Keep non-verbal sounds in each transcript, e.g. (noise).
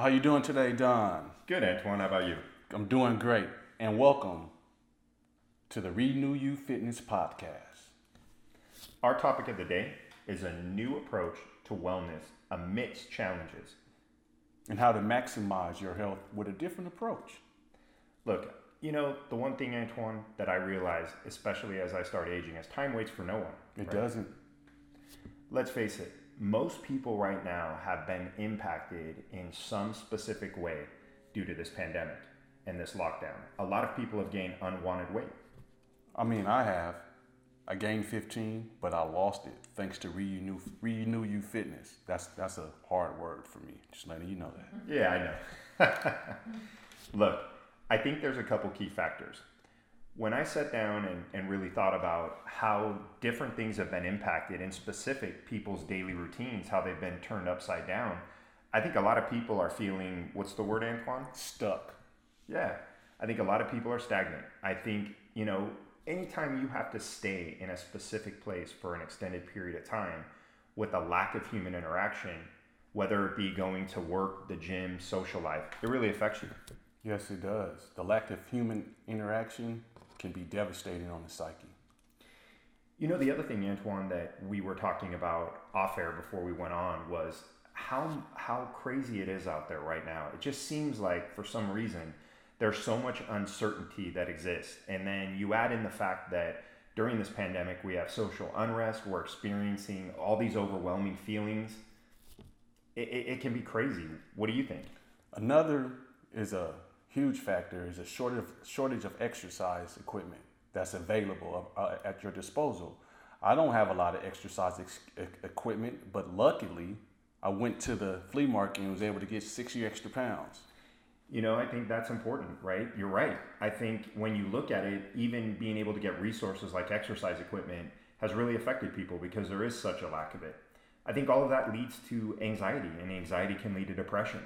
How you doing today, Don? Good, Antoine. How about you? I'm doing great. And welcome to the Renew You Fitness Podcast. Our topic of the day is a new approach to wellness amidst challenges. And how to maximize your health with a different approach. Look, you know, the one thing, Antoine, that I realize, especially as I start aging, is time waits for no one. It right? doesn't. Let's face it, most people right now have been impacted in some specific way due to this pandemic and this lockdown. A lot of people have gained unwanted weight. I mean, I have. I gained 15, but I lost it thanks to Renew, Renew You Fitness. That's, that's a hard word for me, just letting you know that. Yeah, I know. (laughs) Look, I think there's a couple key factors. When I sat down and, and really thought about how different things have been impacted in specific people's daily routines, how they've been turned upside down, I think a lot of people are feeling what's the word, Antoine? Stuck. Yeah. I think a lot of people are stagnant. I think, you know, anytime you have to stay in a specific place for an extended period of time with a lack of human interaction, whether it be going to work, the gym, social life, it really affects you. Yes, it does. The lack of human interaction can be devastating on the psyche. You know, the other thing, Antoine, that we were talking about off air before we went on was how how crazy it is out there right now. It just seems like for some reason there's so much uncertainty that exists. And then you add in the fact that during this pandemic we have social unrest, we're experiencing all these overwhelming feelings. It, it, it can be crazy. What do you think? Another is a huge factor is a shortage of, shortage of exercise equipment that's available uh, at your disposal. I don't have a lot of exercise ex- equipment, but luckily I went to the flea market and was able to get 60 extra pounds. You know, I think that's important, right? You're right. I think when you look at it, even being able to get resources like exercise equipment has really affected people because there is such a lack of it. I think all of that leads to anxiety, and anxiety can lead to depression.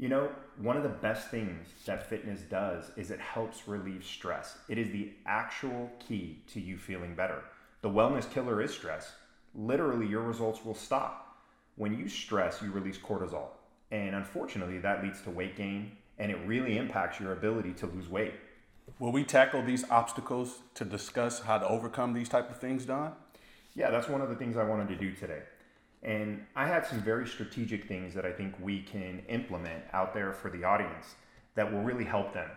You know, one of the best things that fitness does is it helps relieve stress. It is the actual key to you feeling better. The wellness killer is stress. Literally, your results will stop. When you stress, you release cortisol. And unfortunately, that leads to weight gain and it really impacts your ability to lose weight. Will we tackle these obstacles to discuss how to overcome these type of things, Don? Yeah, that's one of the things I wanted to do today. And I had some very strategic things that I think we can implement out there for the audience that will really help them.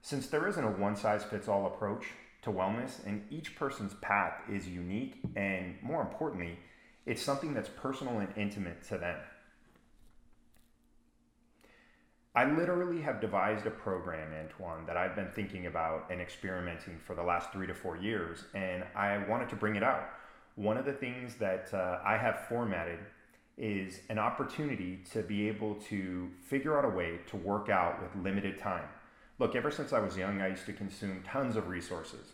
Since there isn't a one size fits all approach to wellness, and each person's path is unique, and more importantly, it's something that's personal and intimate to them. I literally have devised a program, Antoine, that I've been thinking about and experimenting for the last three to four years, and I wanted to bring it out. One of the things that uh, I have formatted is an opportunity to be able to figure out a way to work out with limited time. Look, ever since I was young, I used to consume tons of resources,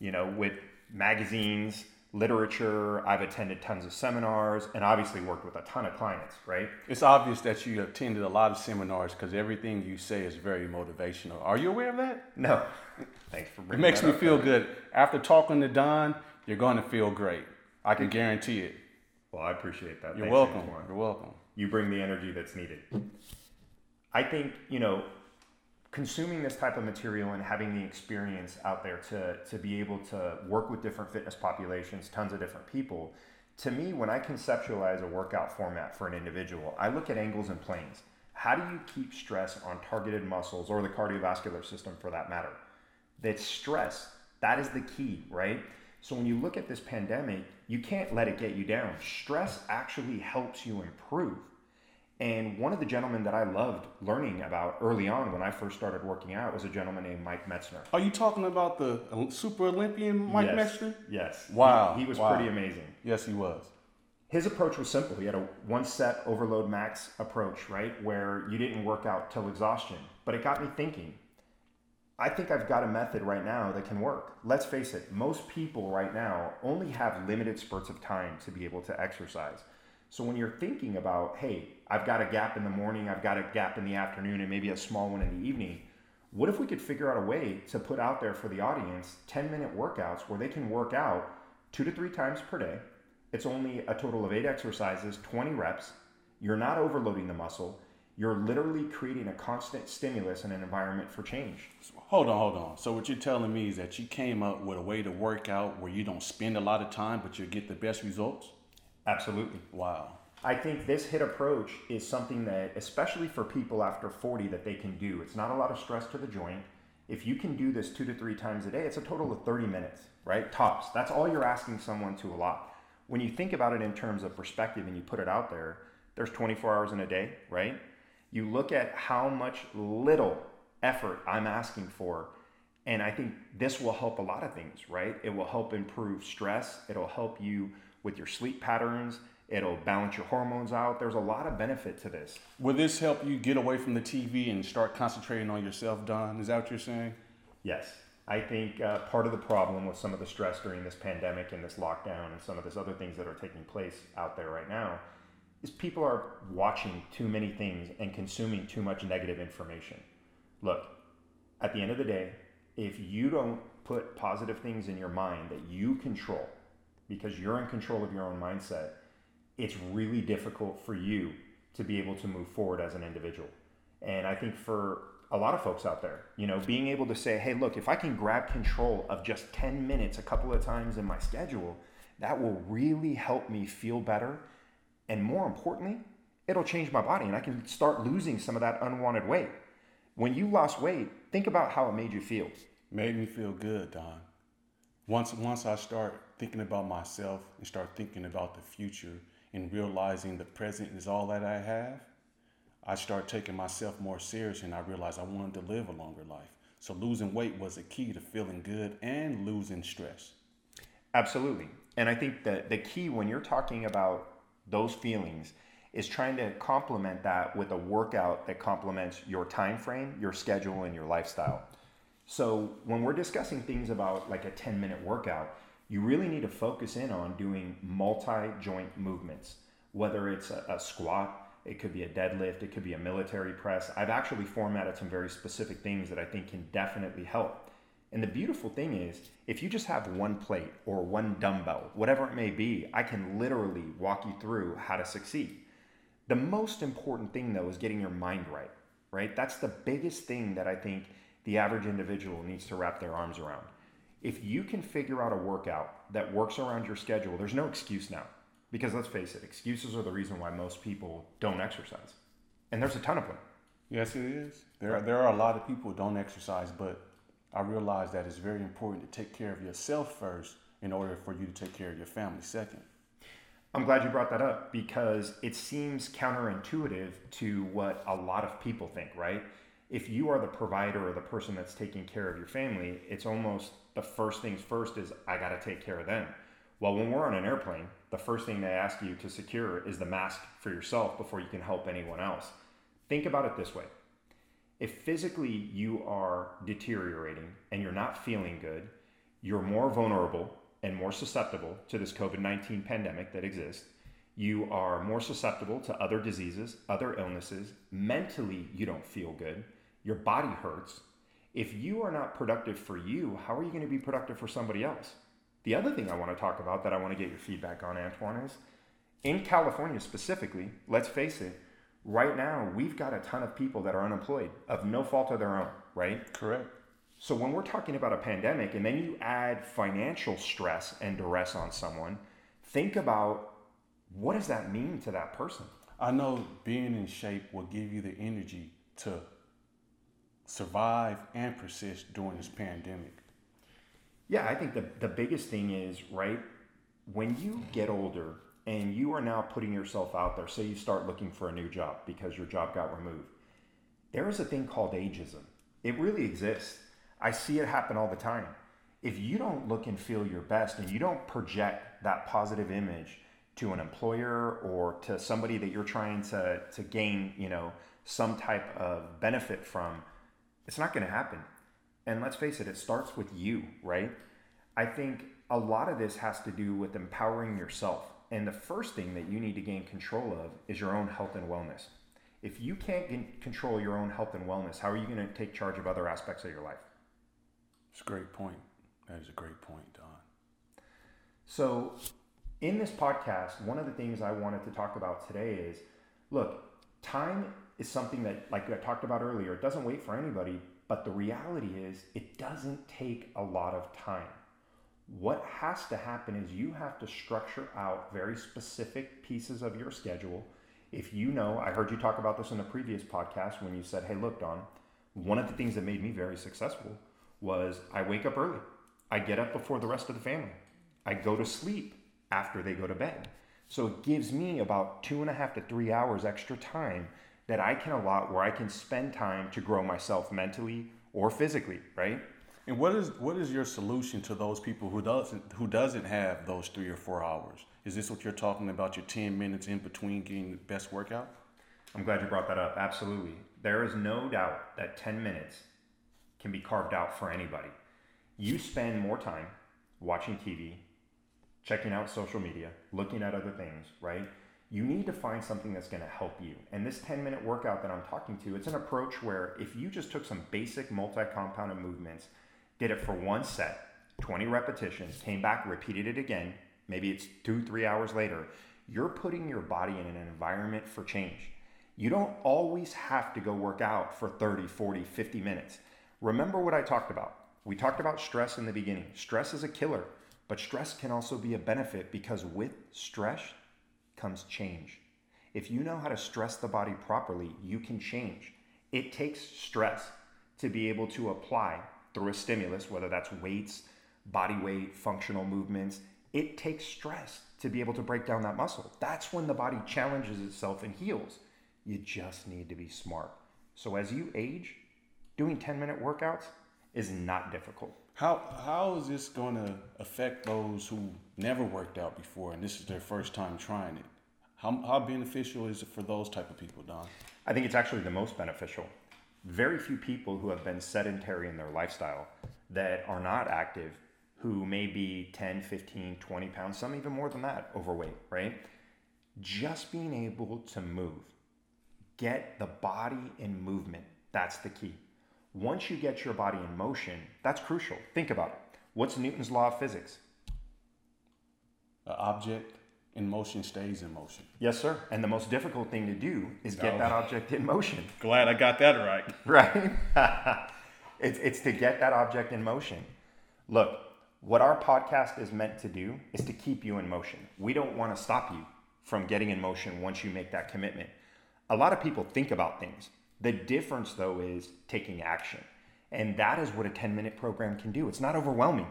you know, with magazines, literature. I've attended tons of seminars and obviously worked with a ton of clients, right? It's obvious that you attended a lot of seminars because everything you say is very motivational. Are you aware of that? No. Thanks for bringing It makes me up. feel good. After talking to Don, you're going to feel great. I can guarantee it. Well, I appreciate that. You're Thanks, welcome. Antoine. You're welcome. You bring the energy that's needed. I think, you know, consuming this type of material and having the experience out there to, to be able to work with different fitness populations, tons of different people, to me, when I conceptualize a workout format for an individual, I look at angles and planes. How do you keep stress on targeted muscles or the cardiovascular system for that matter? That stress, that is the key, right? So when you look at this pandemic, you can't let it get you down. Stress actually helps you improve. And one of the gentlemen that I loved learning about early on when I first started working out was a gentleman named Mike Mentzer. Are you talking about the Super Olympian Mike yes. Mentzer? Yes. Wow. He, he was Wow. pretty amazing. Yes, he was. His approach was simple. He had a one set overload max approach, right? Where you didn't work out till exhaustion. But it got me thinking. I think I've got a method right now that can work. Let's face it, most people right now only have limited spurts of time to be able to exercise. So when you're thinking about, hey, I've got a gap in the morning, I've got a gap in the afternoon, and maybe a small one in the evening, what if we could figure out a way to put out there for the audience 10 minute workouts where they can work out two to three times per day? It's only a total of eight exercises, 20 reps. You're not overloading the muscle. You're literally creating a constant stimulus and an environment for change. Hold on, hold on. So what you're telling me is that you came up with a way to work out where you don't spend a lot of time, but you get the best results. Absolutely. Wow. I think this HIIT approach is something that, especially for people after 40, that they can do. It's not a lot of stress to the joint. If you can do this two to three times a day, it's a total of 30 minutes, right? Tops. That's all you're asking someone to allot. When you think about it in terms of perspective and you put it out there, there's 24 hours in a day, right? You look at how much little effort I'm asking for. And I think this will help a lot of things, right? It will help improve stress. It'll help you with your sleep patterns. It'll balance your hormones out. There's a lot of benefit to this. Will this help you get away from the TV and start concentrating on yourself, Don? Is that what you're saying? Yes. I think uh, part of the problem with some of the stress during this pandemic and this lockdown and some of this other things that are taking place out there right now is people are watching too many things and consuming too much negative information. Look, at the end of the day, if you don't put positive things in your mind that you control, because you're in control of your own mindset, it's really difficult for you to be able to move forward as an individual. And I think for a lot of folks out there, you know, being able to say, hey, look, if I can grab control of just 10 minutes a couple of times in my schedule, that will really help me feel better and more importantly, it'll change my body and I can start losing some of that unwanted weight. When you lost weight, think about how it made you feel. Made me feel good, Don. Once once I start thinking about myself and start thinking about the future and realizing the present is all that I have, I start taking myself more serious and I realized I wanted to live a longer life. So losing weight was a key to feeling good and losing stress. Absolutely. And I think that the key when you're talking about those feelings is trying to complement that with a workout that complements your time frame, your schedule, and your lifestyle. So when we're discussing things about like a 10 minute workout, you really need to focus in on doing multi joint movements, whether it's a, a, squat, it could be a deadlift, it could be a military press. I've actually formatted some very specific things that I think can definitely help. And the beautiful thing is, if you just have one plate or one dumbbell, whatever it may be, I can literally walk you through how to succeed. The most important thing, though, is getting your mind right, right? That's the biggest thing that I think the average individual needs to wrap their arms around. If you can figure out a workout that works around your schedule, there's no excuse now. Because let's face it, excuses are the reason why most people don't exercise. And there's a ton of them. Yes, it is. There, there are a lot of people who don't exercise, but I realized that it's very important to take care of yourself first in order for you to take care of your family second. I'm glad you brought that up because it seems counterintuitive to what a lot of people think, right? If you are the provider or the person that's taking care of your family, it's almost the first things first is I got to take care of them. Well, when we're on an airplane, the first thing they ask you to secure is the mask for yourself before you can help anyone else. Think about it this way if physically you are deteriorating and you're not feeling good, you're more vulnerable and more susceptible to this COVID 19 pandemic that exists. You are more susceptible to other diseases, other illnesses. Mentally, you don't feel good. Your body hurts. If you are not productive for you, how are you going to be productive for somebody else? The other thing I want to talk about that I want to get your feedback on, Antoine, is in California specifically, let's face it, right now we've got a ton of people that are unemployed of no fault of their own, right? Correct. So when we're talking about a pandemic and then you add financial stress and duress on someone, think about what does that mean to that person? I know being in shape will give you the energy to survive and persist during this pandemic. Yeah, I think the, the biggest thing is, right, when you get older, and you are now putting yourself out there, say you start looking for a new job because your job got removed, there is a thing called ageism. It really exists. I see it happen all the time. If you don't look and feel your best and you don't project that positive image to an employer or to somebody that you're trying to, to gain, you know, some type of benefit from, it's not going to happen. And let's face it, it starts with you, right? I think a lot of this has to do with empowering yourself and the first thing that you need to gain control of is your own health and wellness. If you can't get, control your own health and wellness, how are you going to take charge of other aspects of your life? It's a great point. That is a great point, Don. So, in this podcast, one of the things I wanted to talk about today is look, time is something that, like I talked about earlier, it doesn't wait for anybody, but the reality is it doesn't take a lot of time. What has to happen is you have to structure out very specific pieces of your schedule. If you know, I heard you talk about this in a previous podcast when you said, Hey, look, Don, one of the things that made me very successful was I wake up early. I get up before the rest of the family. I go to sleep after they go to bed. So it gives me about two and a half to three hours extra time that I can allot where I can spend time to grow myself mentally or physically, right? And what is what is your solution to those people who doesn't who doesn't have those three or four hours? Is this what you're talking about? Your ten minutes in between getting the best workout? I'm glad you brought that up. Absolutely. There is no doubt that 10 minutes can be carved out for anybody. You spend more time watching TV, checking out social media, looking at other things, right? You need to find something that's going to help you. And this 10 minute workout that I'm talking to, it's an approach where if you just took some basic multi compounded movements, did it for one set, 20 repetitions, came back, repeated it again, maybe it's two, three hours later, you're putting your body in an environment for change. You don't always have to go work out for 30, 40, 50 minutes. Remember what I talked about. We talked about stress in the beginning. Stress is a killer, but stress can also be a benefit because with stress comes change. If you know how to stress the body properly, you can change. It takes stress to be able to apply through a stimulus, whether that's weights, body weight, functional movements. It takes stress to be able to break down that muscle. That's when the body challenges itself and heals. You just need to be smart. So as you age, doing 10 minute workouts is not difficult. How how is this going to affect those who never worked out before and this is their first time trying it? How, how beneficial is it for those type of people, Don? I think it's actually the most beneficial. Very few people who have been sedentary in their lifestyle that are not active, who may be 10, 15, 20 pounds, some even more than that, overweight, right? Just being able to move, get the body in movement, that's the key. Once you get your body in motion, that's crucial. Think about it. What's Newton's law of physics? An object in motion stays in motion. Yes, sir. And the most difficult thing to do is get Oh. that object in motion, (laughs) Glad I got that right. (laughs) right? (laughs) it's, it's to get that object in motion. Look, what our podcast is meant to do is to keep you in motion. We don't want to stop you from getting in motion once you make that commitment. A lot of people think about things. The difference, though, is taking action. And that is what a 10 minute program can do. It's not overwhelming.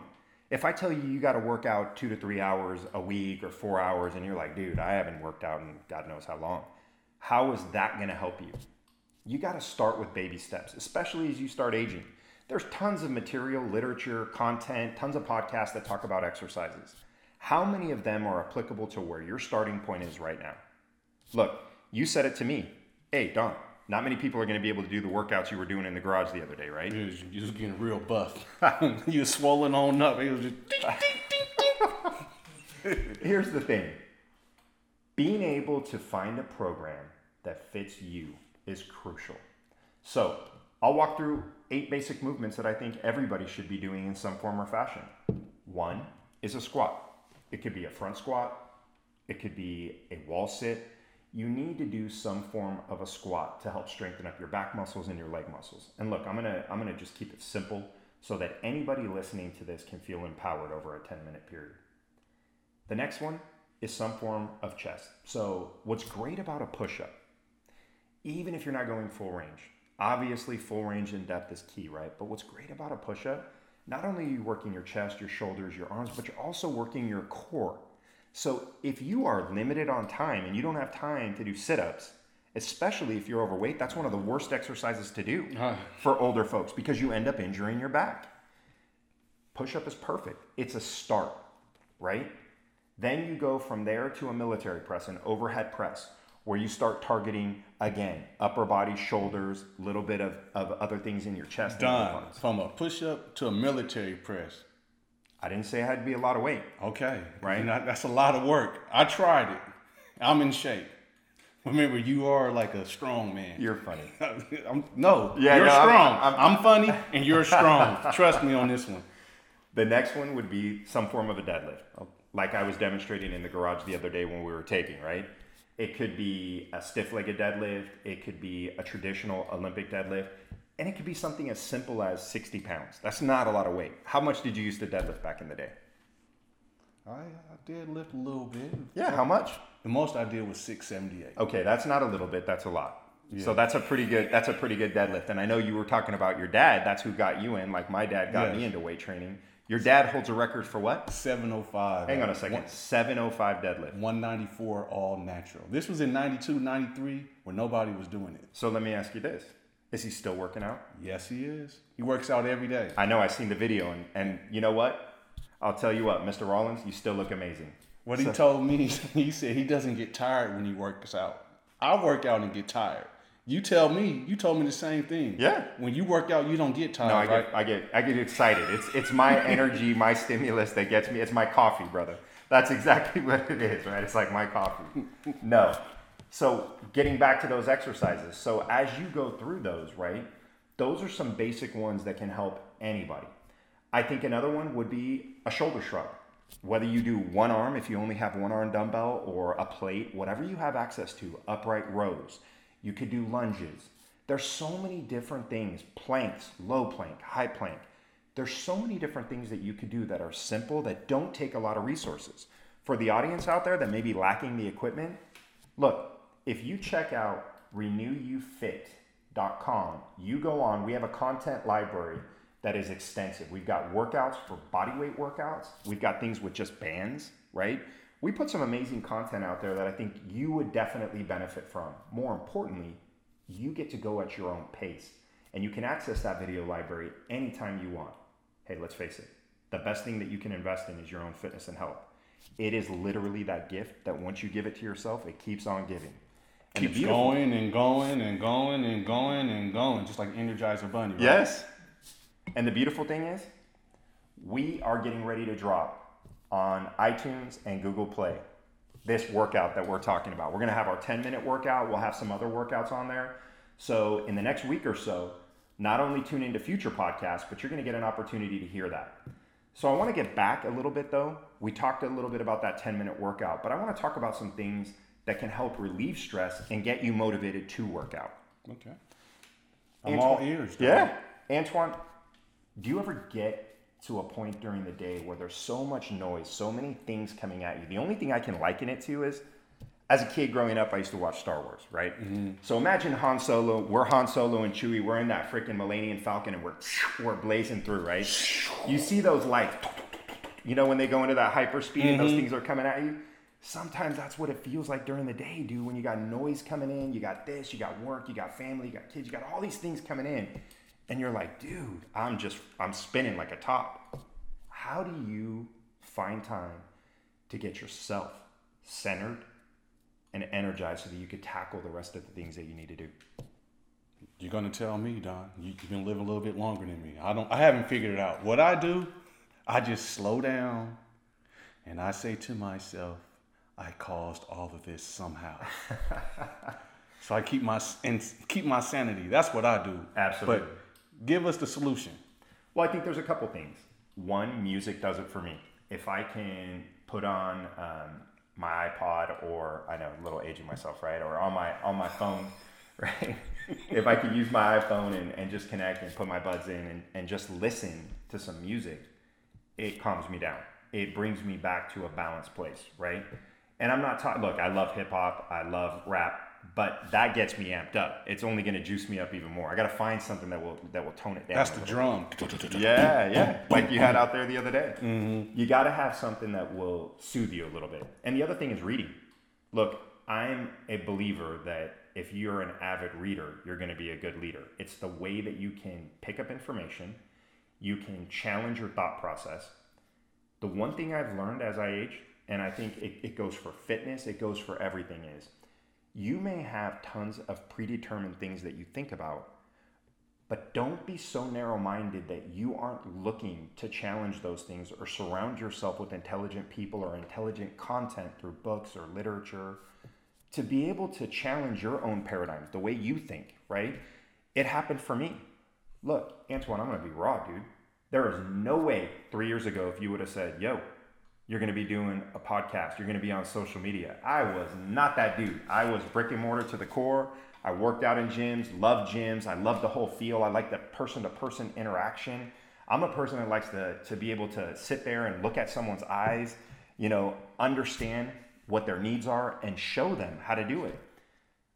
If I tell you you got to work out two to three hours a week or four hours, and you're like, dude, I haven't worked out in God knows how long, how is that going to help you? You got to start with baby steps, especially as you start aging. There's tons of material, literature, content, tons of podcasts that talk about exercises. How many of them are applicable to where your starting point is right now? Look, you said it to me. Hey, Don, not many people are going to be able to do the workouts you were doing in the garage the other day, right? You was, was getting real buff. (laughs) you was swollen on up. It was just (laughs) Here's the thing being able to find a program that fits you is crucial. So, I'll walk through eight basic movements that I think everybody should be doing in some form or fashion. One is a squat, it could be a front squat, it could be a wall sit. You need to do some form of a squat to help strengthen up your back muscles and your leg muscles. And look, I'm gonna I'm gonna just keep it simple so that anybody listening to this can feel empowered over a 10 minute period. The next one is some form of chest. So, what's great about a push up, even if you're not going full range, obviously full range and depth is key, right? But what's great about a push up, not only are you working your chest, your shoulders, your arms, but you're also working your core. So, if you are limited on time and you don't have time to do sit ups, especially if you're overweight, that's one of the worst exercises to do Ah. for older folks because you end up injuring your back. Push up is perfect. It's a start, right? Then you go from there to a military press, an overhead press, where you start targeting again upper body, shoulders, a little bit of, of other things in your chest. done from a push up to a military press. I didn't say it had to be a lot of weight. Okay, Right. That's a lot of work. I tried it. I'm in shape. Remember, you are like a strong man. You're funny. (laughs) I'm, no, Yeah, you're no, I'm- strong. I'm- I'm, funny, and you're strong. Trust me on this one. The next one would be some form of a deadlift, like I was demonstrating in the garage the other day when we were taping, right? It could be a stiff legged deadlift. It could be a traditional Olympic deadlift. And it could be something as simple as 60 pounds. That's not a lot of weight. How much did you use to deadlift back in the day? I, I did lift a little bit. Yeah, how much? The most I did was 678. Okay, that's not a little bit, that's a lot. So that's a pretty good that's a pretty good deadlift. And I know you were talking about your dad, that's who got you in, like my dad got Yes. me into weight training. Your dad holds a record for what? 705. Hang on a second. 705 deadlift. 194 all natural. This was in 92, 93 when nobody was doing it. So let me ask you this. Is he still working out? Yes, he is. He works out every day. I know I've seen the video and, and you know what? I'll tell you what, Mr. Rollins, you still look amazing. What he told me, (laughs) he said he doesn't get tired when he works out. I work out and get tired. You tell me, you told me the same thing. Yeah. When you work out, you don't get tired, No, I right? get, I get, I get excited. It's, it's my energy, my stimulus that gets me. It's my coffee, brother. That's exactly (laughs) what it is, right? It's like my coffee. No. So getting back to those exercises. So as you go through those, right? Those are some basic ones that can help anybody. I think another one would be a shoulder shrug. Whether you do one arm, if you only have one arm dumbbell or a plate, whatever you have access to, upright rows. You could do lunges. There's so many different things planks, low plank, high plank. There's so many different things that you could do that are simple, that don't take a lot of resources. For the audience out there that may be lacking the equipment, look, if you check out renewyouFit.com, you go on, we have a content library that is extensive. We've got workouts for bodyweight workouts, we've got things with just bands, right? We put some amazing content out there that I think you would definitely benefit from. More importantly, you get to go at your own pace and you can access that video library anytime you want. Hey, let's face it, the best thing that you can invest in is your own fitness and health. It is literally that gift that once you give it to yourself, it keeps on giving. And Keeps going and going and going and going and going, just like Energizer Bunny. Right? Yes. And the beautiful thing is, we are getting ready to drop on iTunes and Google Play this workout that we're talking about. We're going to have our 10 minute workout. We'll have some other workouts on there. So, in the next week or so, not only tune into future podcasts, but you're going to get an opportunity to hear that. So, I want to get back a little bit though. We talked a little bit about that 10 minute workout, but I want to talk about some things that can help relieve stress and get you motivated to work out. Okay. I'm all ears. Yeah. Antoine, do you ever get to a point during the day where there's so much noise, so many things coming at you? The only thing I can liken it to is as a kid growing up, I used to watch Star Wars, right? Mm-hmm. So imagine Han Solo, we're Han Solo and Chewie, we're in that freaking Millennium Falcon and we're, we're blazing through, right? You see those lights, you know, when they go into that hyperspeed and those mm-hmm. things are coming at you? Sometimes that's what it feels like during the day, dude. When you got noise coming in, you got this, you got work, you got family, you got kids, you got all these things coming in. And you're like, dude, I'm just, I'm spinning like a top. How do you find time to get yourself centered and energized so that you could tackle the rest of the things that you need to do? You're gonna tell me, Don. You, you've been living a little bit longer than me. I don't. I haven't figured it out. What I do, I just slow down, and I say to myself, I caused all of this somehow. (laughs) so I keep my and keep my sanity. That's what I do. Absolutely. But give us the solution. Well, I think there's a couple things. One, music does it for me. If I can put on um, my iPod or I know a little aging myself, right? Or on my on my phone, (laughs) right? if I could use my iPhone and, and just connect and put my buds in and, and just listen to some music, it calms me down. It brings me back to a balanced place, right? And I'm not talking. Look, I love hip hop. I love rap, but that gets me amped up. It's only going to juice me up even more. I got to find something that will that will tone it down. That's the drum. Yeah, yeah. Like you had out there the other day. Mm-hmm. You got to have something that will soothe you a little bit. And the other thing is reading. Look, I'm a believer that if you're an avid reader, you're going to be a good leader. It's the way that you can pick up information, you can challenge your thought process. The one thing I've learned as I age, and I think it, it goes for fitness, it goes for everything, is you may have tons of predetermined things that you think about, but don't be so narrow minded that you aren't looking to challenge those things or surround yourself with intelligent people or intelligent content through books or literature to be able to challenge your own paradigms, the way you think, right? It happened for me. Look, Antoine, I'm gonna be raw, dude. There is no way three years ago if you would have said, yo, You're going to be doing a podcast. You're going to be on social media. I was not that dude. I was brick and mortar to the core. I worked out in gyms, loved gyms. I loved the whole feel. I like the person to person interaction. I'm a person that likes to, to be able to sit there and look at someone's eyes, you know, understand what their needs are and show them how to do it.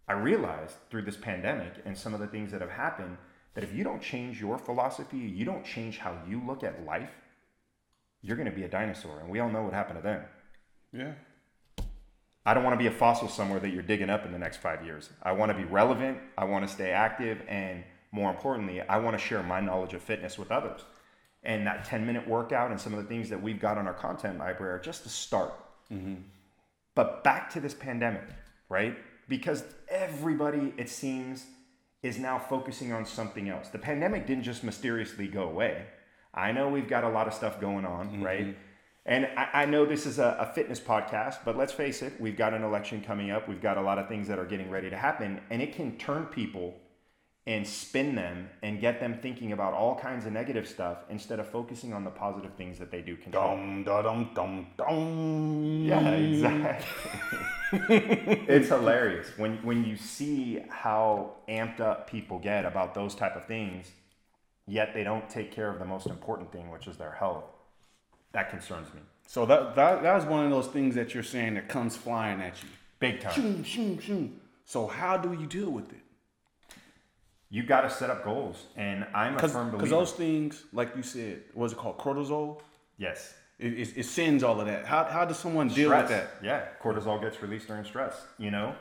I realized through this pandemic and some of the things that have happened that if you don't change your philosophy, you don't change how you look at life, you're going to be a dinosaur. And we all know what happened to them. Yeah. I don't want to be a fossil somewhere that you're digging up in the next five years. I want to be relevant. I want to stay active. And more importantly, I want to share my knowledge of fitness with others. And that 10 minute workout and some of the things that we've got on our content library are just the start. Mm-hmm. But back to this pandemic, right? Because everybody, it seems, is now focusing on something else. The pandemic didn't just mysteriously go away. I know we've got a lot of stuff going on, mm-hmm. right? And I, I, know this is a, a, fitness podcast, but let's face it, we've got an election coming up. We've got a lot of things that are getting ready to happen, and it can turn people and spin them and get them thinking about all kinds of negative stuff instead of focusing on the positive things that they do control. Dum, da, dum, dum, dum. Yeah, exactly. (laughs) it's hilarious when when you see how amped up people get about those type of things, yet they don't take care of the most important thing, which is their health. That concerns me. So that that that's one of those things that you're saying that comes flying at you. Big time. Shoom, shoom, shoom. So how do you deal with it? you got to set up goals. And I'm a firm believer. Because those things, like you said, what's it called? Cortisol? Yes. It, it, it, sends all of that. How, how does someone deal stress. with that? Yeah, cortisol gets released during stress, you know?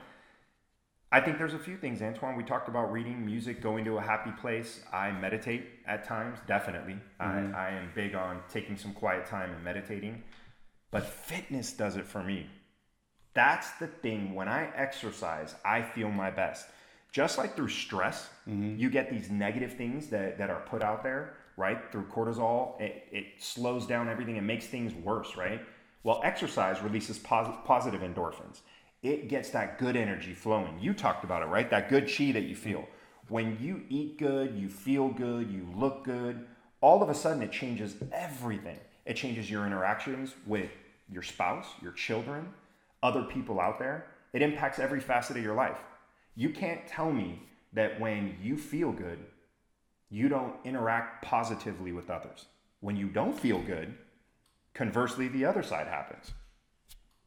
I think there's a few things, Antoine. We talked about reading, music, going to a happy place. I meditate at times, definitely. Mm-hmm. I, I am big on taking some quiet time and meditating. But fitness does it for me. That's the thing. When I exercise, I feel my best just like through stress, mm-hmm. you get these negative things that, that are put out there, right? Through cortisol, it, it slows down everything and makes things worse, right? Well, exercise releases pos- positive endorphins. It gets that good energy flowing. You talked about it, right? That good chi that you feel. When you eat good, you feel good, you look good, all of a sudden it changes everything. It changes your interactions with your spouse, your children, other people out there. It impacts every facet of your life. You can't tell me that when you feel good, you don't interact positively with others. When you don't feel good, conversely, the other side happens.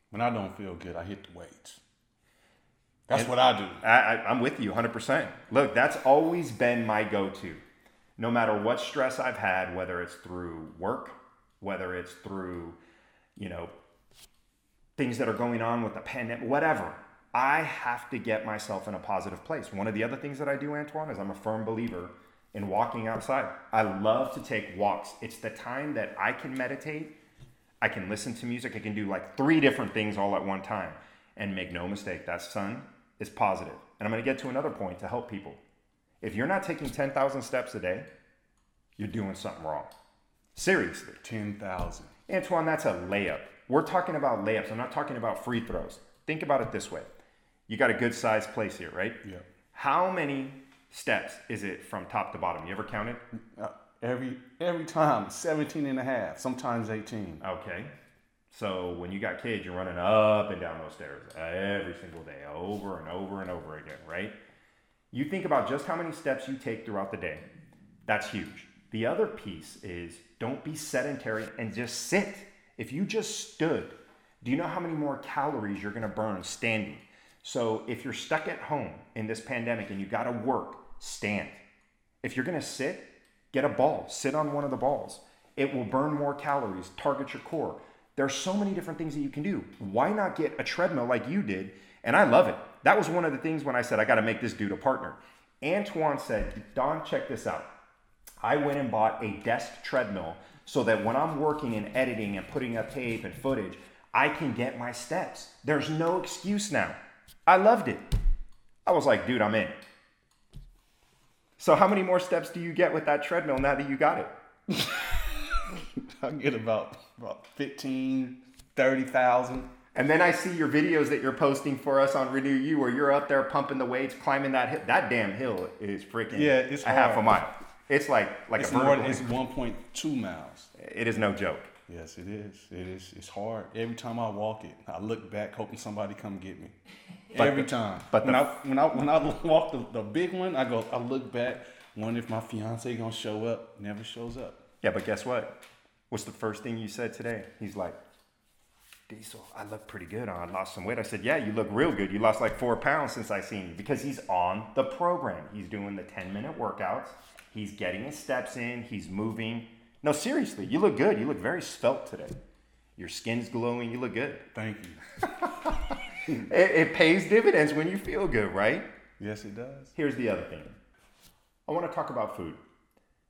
When I don't feel good, I hit the weights. That's and what I do. I, am with you 100%. Look, that's always been my go to. No matter what stress I've had, whether it's through work, whether it's through, you know, things that are going on with the pandemic, whatever, I have to get myself in a positive place. One of the other things that I do, Antoine, is I'm a firm believer in walking outside. I love to take walks. It's the time that I can meditate, I can listen to music, I can do like three different things all at one time. And make no mistake, that sun is positive. And I'm going to get to another point to help people. If you're not taking 10,000 steps a day, you're doing something wrong. Seriously. 10,000. Antoine, that's a layup. We're talking about layups. I'm not talking about free throws. Think about it this way you got a good sized place here, right? Yeah. How many steps is it from top to bottom? You ever count it? Uh, every every time 17 and a half, sometimes 18. Okay. So when you got kids, you're running up and down those stairs every single day, over and over and over again, right? You think about just how many steps you take throughout the day. That's huge. The other piece is don't be sedentary and just sit. If you just stood, do you know how many more calories you're to burn standing? So if you're stuck at home in this pandemic and you got to work, stand. If you're to sit, get a ball, sit on one of the balls. It will burn more calories, target your core. There's so many different things that you can do. Why not get a treadmill like you did? And I love it. That was one of the things when I said I got to make this dude a partner. Antoine said, Don, check this out. I went and bought a desk treadmill so that when I'm working and editing and putting up tape and footage, I can get my steps. There's no excuse now. I loved it. I was like, dude, I'm in. So how many more steps do you get with that treadmill now that you got it? (laughs) I get about about 15, 30,000. And then I see your videos that you're posting for us on Renew You where you're up there pumping the weights, climbing that hill. That damn hill is freaking yeah, it's a half a mile. It's like like it's a more it's 1.2 miles. It is no joke. Yes, it is. It is. It's hard. Every time I walk it, I look back, hoping somebody come get me. But Every the- time. but when the- I when I when I (laughs) walk the, the big one, I go. I look back, wonder if my fiance gonna show up. Never shows up. Yeah, but guess what? What's the first thing you said today? He's like, Diesel, I look pretty good. I lost some weight. I said, Yeah, you look real good. You lost like four pounds since I seen you because he's on the program. He's doing the 10 minute workouts. He's getting his steps in. He's moving. No, seriously, you look good. You look very svelte today. Your skin's glowing. You look good. Thank you. (laughs) It, it pays dividends when you feel good, right? Yes, it does. Here's the other thing I want to talk about food.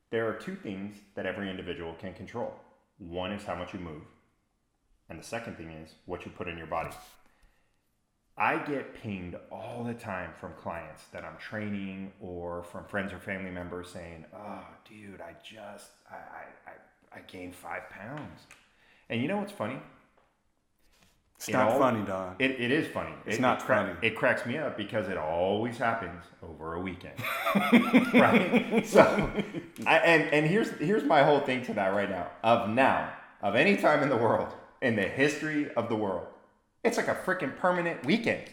There are two things that every individual can control one is how much you move, and the second thing is what you put in your body. I get pinged all the time from clients that I'm training or from friends or family members saying, Oh, dude, I just, I, I, I, I gained five pounds. And you know what's funny? It's It not all- funny, Don. It, it is funny. It's It- not it cra- funny. It cracks me up because it always happens over a weekend, (laughs) right? So, I, and and here's here's my whole thing to that right now. Of now, of any time in the world, in the history of the world, it's like a freaking permanent weekend.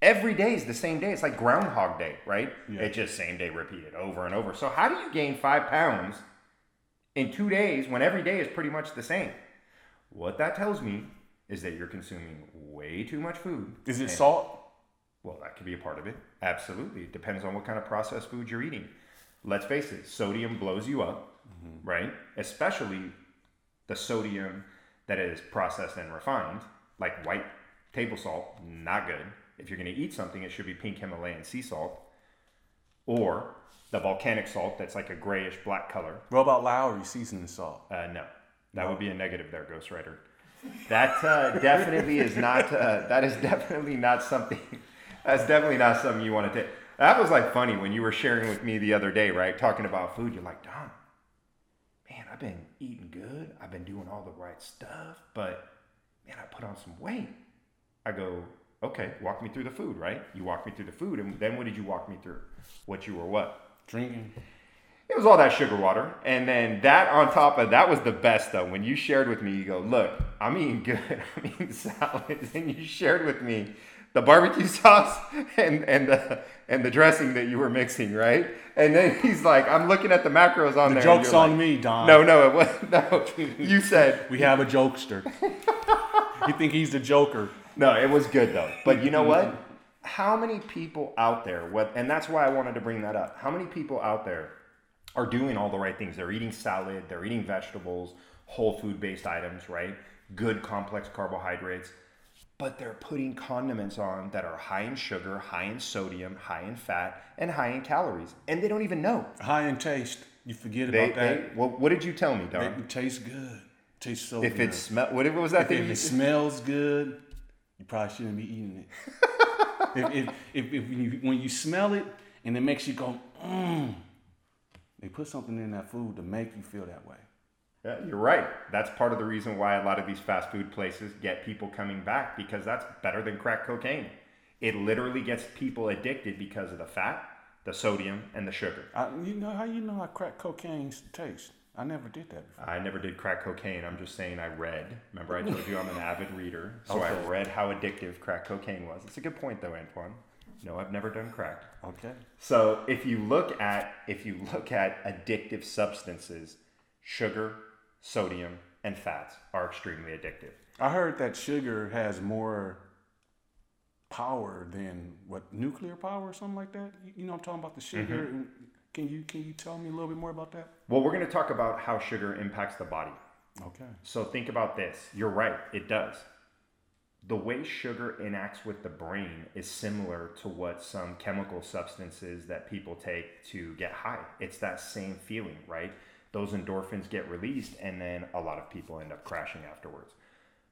Every day is the same day. It's like Groundhog Day, right? Yeah. It's just same day repeated over and over. So how do you gain five pounds in two days when every day is pretty much the same? What that tells me is that you're consuming way too much food. Is it And- salt? Well, that could be a part of it. Absolutely. It depends on what kind of processed food you're eating. Let's face it, sodium blows you up, mm-hmm. right? Especially the sodium that is processed and refined, like white table salt, not good. If you're going to eat something, it should be pink Himalayan sea salt or the volcanic salt that's like a grayish black color. What about Lawry's seasoning salt? Uh, no, that would be a negative there, Ghostwriter. (laughs) That uh, definitely is not. Uh, that is definitely not something. That's definitely not something you want to take. That was like funny when you were sharing with me the other day, right? Talking about food. You're like, Don, man, I've been eating good. I've been doing all the right stuff, but man, I put on some weight. I go, okay, walk me through the food, right? You walk me through the food, and then what did you walk me through? What you were what? Drinking. It was all that sugar water. And then that on top of that was the best though. When you shared with me, you go, look, I'm eating good. (laughs) I'm eating salads. And you shared with me the barbecue (laughs) sauce and, and the and the dressing that you were mixing, right? And then (laughs) he's like, I'm looking at the macros on The there. joke's on like, me, Don. No, no, it was no. You said We have a jokester. you think he's the Joker? No, it was good though. But you know what? Mm-hmm. How many people out there, what, and that's why I wanted to bring that up. How many people out there are doing all the right things? They're eating salad, they're eating vegetables, whole food based items, right? Good complex carbohydrates, but they're putting condiments on that are high in sugar, high in sodium, high in fat, and high in calories. And they don't even know. High in taste. You forget They, about they, that. well, what did you tell me, It Don? tastes good. tastes so If good. it smell, what was that if, thing? if you it smells good, you probably shouldn't be eating it. if, if, if, if you, when you smell it and it makes you go, mmm, they put something in that food to make you feel that way. Yeah, you're right. That's part of the reason why a lot of these fast food places get people coming back because that's better than crack cocaine. It literally gets people addicted because of the fat, the sodium, and the sugar. I, you know how you know how crack cocaine tastes? I never did that before. I never did crack cocaine. I'm just saying I read. Remember, I told you I'm an (laughs) avid reader. So I read how addictive crack cocaine was. It's a good point, though, Antoine. No, I've never done crack. Okay. So if you look at if you look at addictive substances, sugar, sodium, and fats are extremely addictive. I heard that sugar has more power than what nuclear power or something like that. You, you know, I'm talking about the sugar. Mm-hmm. Can you can you tell me a little bit more about that? Well, we're going to talk about how sugar impacts the body. Okay. So think about this. You're right, it does. The way sugar interacts with the brain is similar to what some chemical substances that people take to get high. It's that same feeling, right? Those endorphins get released, and then a lot of people end up crashing afterwards.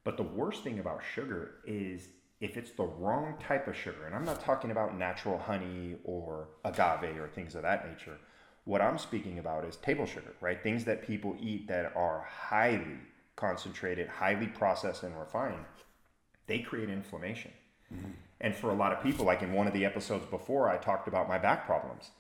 But the worst thing about sugar is if it's the wrong type of sugar, and I'm not talking about natural honey or agave or things of that nature. What I'm speaking about is table sugar, right? Things that people eat that are highly concentrated, highly processed, and refined. They create inflammation. Mm-hmm. And for a lot of people, like in one of the episodes before, I talked about my back problems.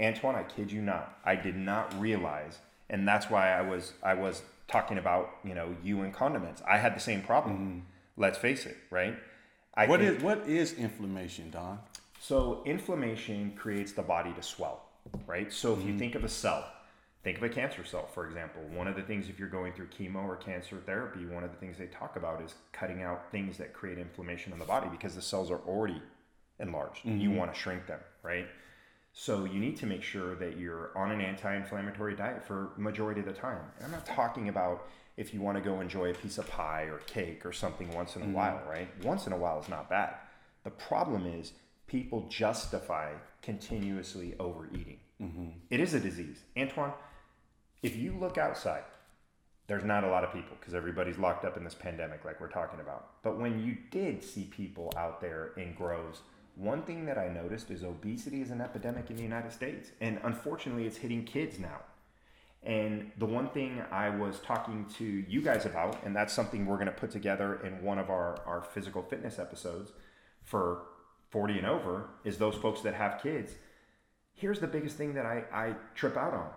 Antoine, I kid you not, I did not realize, and that's why I was I was talking about, you know, you and condiments. I had the same problem. Mm-hmm. Let's face it, right? I What think- is what is inflammation, Don? so inflammation creates the body to swell, right? So if you mm-hmm. think of a cell, think of a cancer cell, for example. One of the things if you're going through chemo or cancer therapy, one of the things they talk about is cutting out things that create inflammation in the body because the cells are already enlarged. You mm-hmm. want to shrink them, right? So you need to make sure that you're on an anti-inflammatory diet for majority of the time. And I'm not talking about if you want to go enjoy a piece of pie or cake or something once in a mm-hmm. while, right? Once in a while is not bad. The problem is people justify continuously overeating. Mm-hmm. It is a disease. Antoine, if you look outside, there's not a lot of people because everybody's locked up in this pandemic, like we're talking about. But when you did see people out there in groves, one thing that I noticed is obesity is an epidemic in the United States. And unfortunately, it's hitting kids now. And the one thing I was talking to you guys about, and that's something we're going to put together in one of our, our physical fitness episodes for 40 and over, is those folks that have kids. Here's the biggest thing that I, I trip out on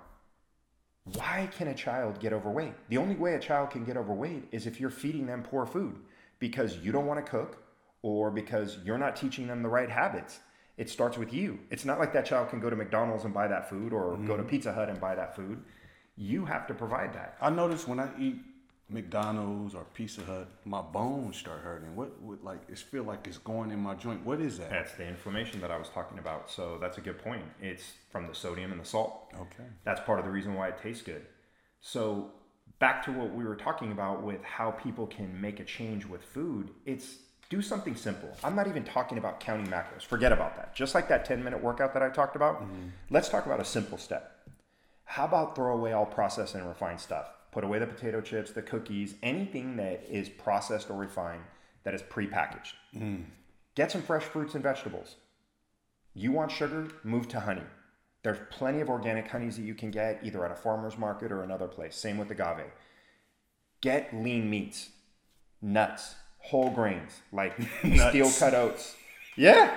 why can a child get overweight? The only way a child can get overweight is if you're feeding them poor food because you don't want to cook or because you're not teaching them the right habits. It starts with you. It's not like that child can go to McDonald's and buy that food or go to mm-hmm. Pizza Hut and buy that food. You have to provide that. I notice when I eat McDonald's or Pizza Hut, my bones start hurting. What, what like it feel like it's going in my joint. What is that? That's the inflammation that I was talking about. So that's a good point. It's from the sodium and the salt. Okay. That's part of the reason why it tastes good. So, back to what we were talking about with how people can make a change with food, it's do something simple. I'm not even talking about counting macros. Forget about that. Just like that 10 minute workout that I talked about, mm-hmm. let's talk about a simple step. How about throw away all processed and refined stuff? Put away the potato chips, the cookies, anything that is processed or refined that is prepackaged. Mm. Get some fresh fruits and vegetables. You want sugar? Move to honey. There's plenty of organic honeys that you can get either at a farmer's market or another place. Same with agave. Get lean meats, nuts, whole grains like (laughs) steel cut oats. Yeah.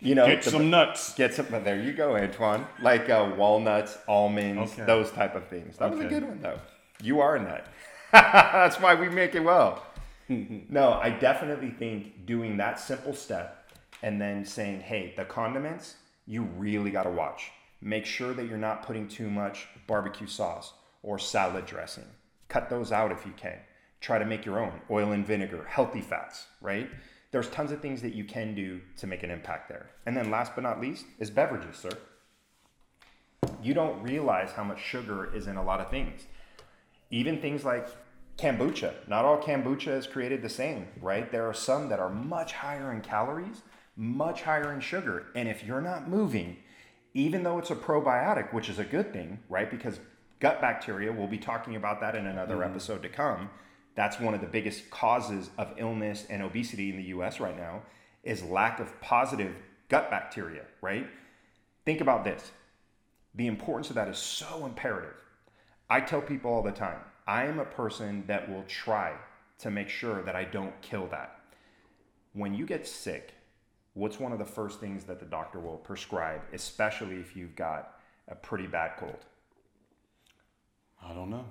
You know, Get the- some nuts. Get some. but There you go, Antoine. Like uh, walnuts, almonds, Okay. those type of things. That was a good one, though. You are a nut. (laughs) That's why we make it well. (laughs) no, I definitely think doing that simple step and then saying, "Hey, the condiments, you really got to watch. Make sure that you're not putting too much barbecue sauce or salad dressing. Cut those out if you can. Try to make your own oil and vinegar, healthy fats, right? There's tons of things that you can do to make an impact there. And then last but not least is beverages, sir. You don't realize how much sugar is in a lot of things. Even things like kombucha. Not all kombucha is created the same, right? There are some that are much higher in calories, much higher in sugar. And if you're not moving, even though it's a probiotic, which is a good thing, right? Because gut bacteria, we'll be talking about that in another mm-hmm. episode to come. That's one of the biggest causes of illness and obesity in the US right now is lack of positive gut bacteria, right? Think about this. The importance of that is so imperative. I tell people all the time, I am a person that will try to make sure that I don't kill that. When you get sick, what's one of the first things that the doctor will prescribe, especially if you've got a pretty bad cold? I don't know.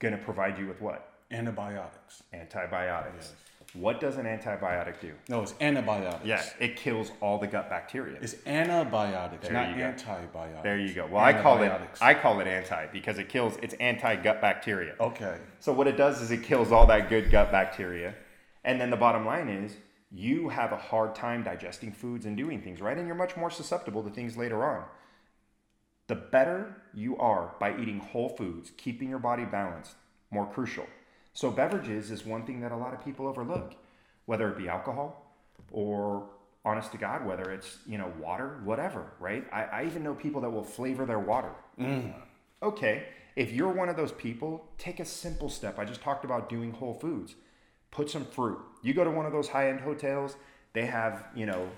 To provide you with what? Antibiotics. Antibiotics. What does an antibiotic do? No, it's antibiotics. Yeah, it kills all the gut bacteria. It's antibiotics, There not antibiotics. There you go. Well, I call it I call it anti because it kills it's anti gut bacteria. Okay. So what it does is it kills all that good gut bacteria. And then the bottom line is you have a hard time digesting foods and doing things, right? And you're much more susceptible to things later on. The better you are by eating whole foods, keeping your body balanced, more crucial. So beverages is one thing that a lot of people overlook, whether it be alcohol or honest to God, whether it's, you know, water, whatever, right? I, I even know people that will flavor their water. Mm. Okay, if you're one of those people, take a simple step. I just talked about doing whole foods. Put some fruit. You go to one of those high end hotels, they have, you know,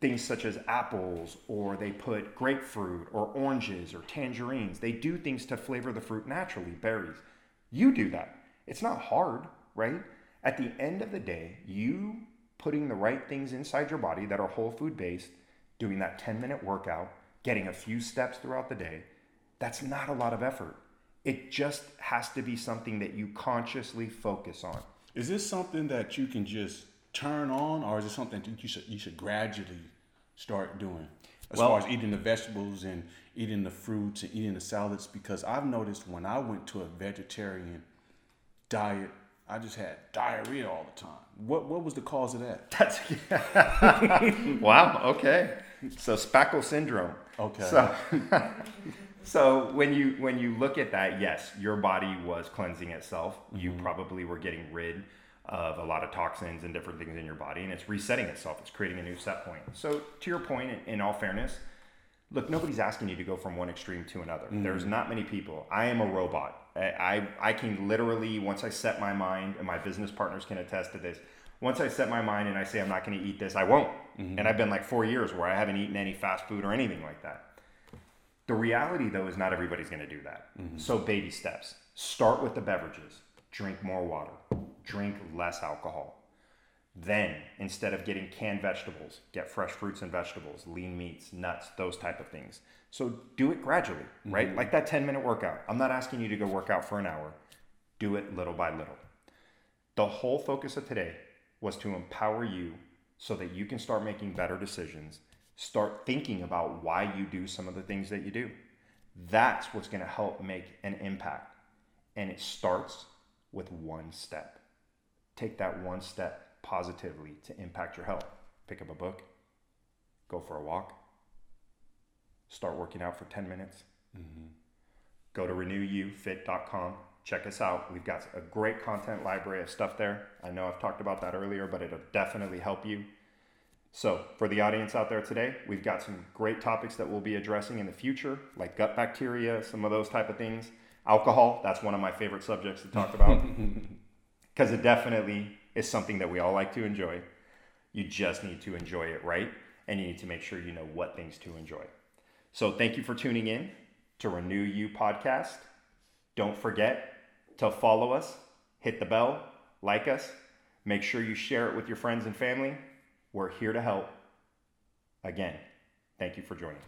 things such as apples, or they put grapefruit, or oranges, or tangerines. They do things to flavor the fruit naturally, berries. You do that. It's not hard, right? At the end of the day, you putting the right things inside your body that are whole food based, doing that 10 minute workout, getting a few steps throughout the day, that's not a lot of effort. It just has to be something that you consciously focus on. Is this something that you can just turn on, or is it something that you should you should gradually start doing? As Well- far as eating the vegetables and eating the fruits and eating the salads, because I've noticed when I went to a vegetarian diet, I just had diarrhea all the time. What what was the cause of that? That's (laughs) wow. Okay. So spackle syndrome. Okay. So, (laughs) so when you when you look at that, yes, your body was cleansing itself. You mm-hmm. probably were getting rid of a lot of toxins and different things in your body, and it's resetting itself. It's creating a new set point. So to your point, in, in all fairness, look, nobody's asking you to go from one extreme to another. Mm-hmm. There's not many people. I am a robot. I, I can literally once I set my mind, and my business partners can attest to this. Once I set my mind and I say I'm not going to eat this, I won't. Mm-hmm. And I've been like four years where I haven't eaten any fast food or anything like that. The reality, though, is not everybody's going to do that. Mm-hmm. So, baby steps. Start with the beverages. Drink more water. Drink less alcohol. Then, instead of getting canned vegetables, get fresh fruits and vegetables, lean meats, nuts, those type of things. So, do it gradually, right? Mm-hmm. Like that 10 minute workout. I'm not asking you to go work out for an hour. Do it little by little. The whole focus of today was to empower you so that you can start making better decisions, start thinking about why you do some of the things that you do. That's what's going to help make an impact. And it starts with one step. Take that one step positively to impact your health. Pick up a book, go for a walk, start working out for 10 minutes. Mm-hmm. Go to renewyoufit.com. Check us out. We've got a great content library of stuff there. I know I've talked about that earlier, but it'll definitely help you. So, for the audience out there today, we've got some great topics that we'll be addressing in the future, like gut bacteria, some of those type of things. Alcohol, that's one of my favorite subjects to talk about (laughs) because it definitely is something that we all like to enjoy. You just need to enjoy it right, and you need to make sure you know what things to enjoy. So, thank you for tuning in to Renew You podcast. Don't forget to follow us, hit the bell, like us, make sure you share it with your friends and family. We're here to help. Again, thank you for joining.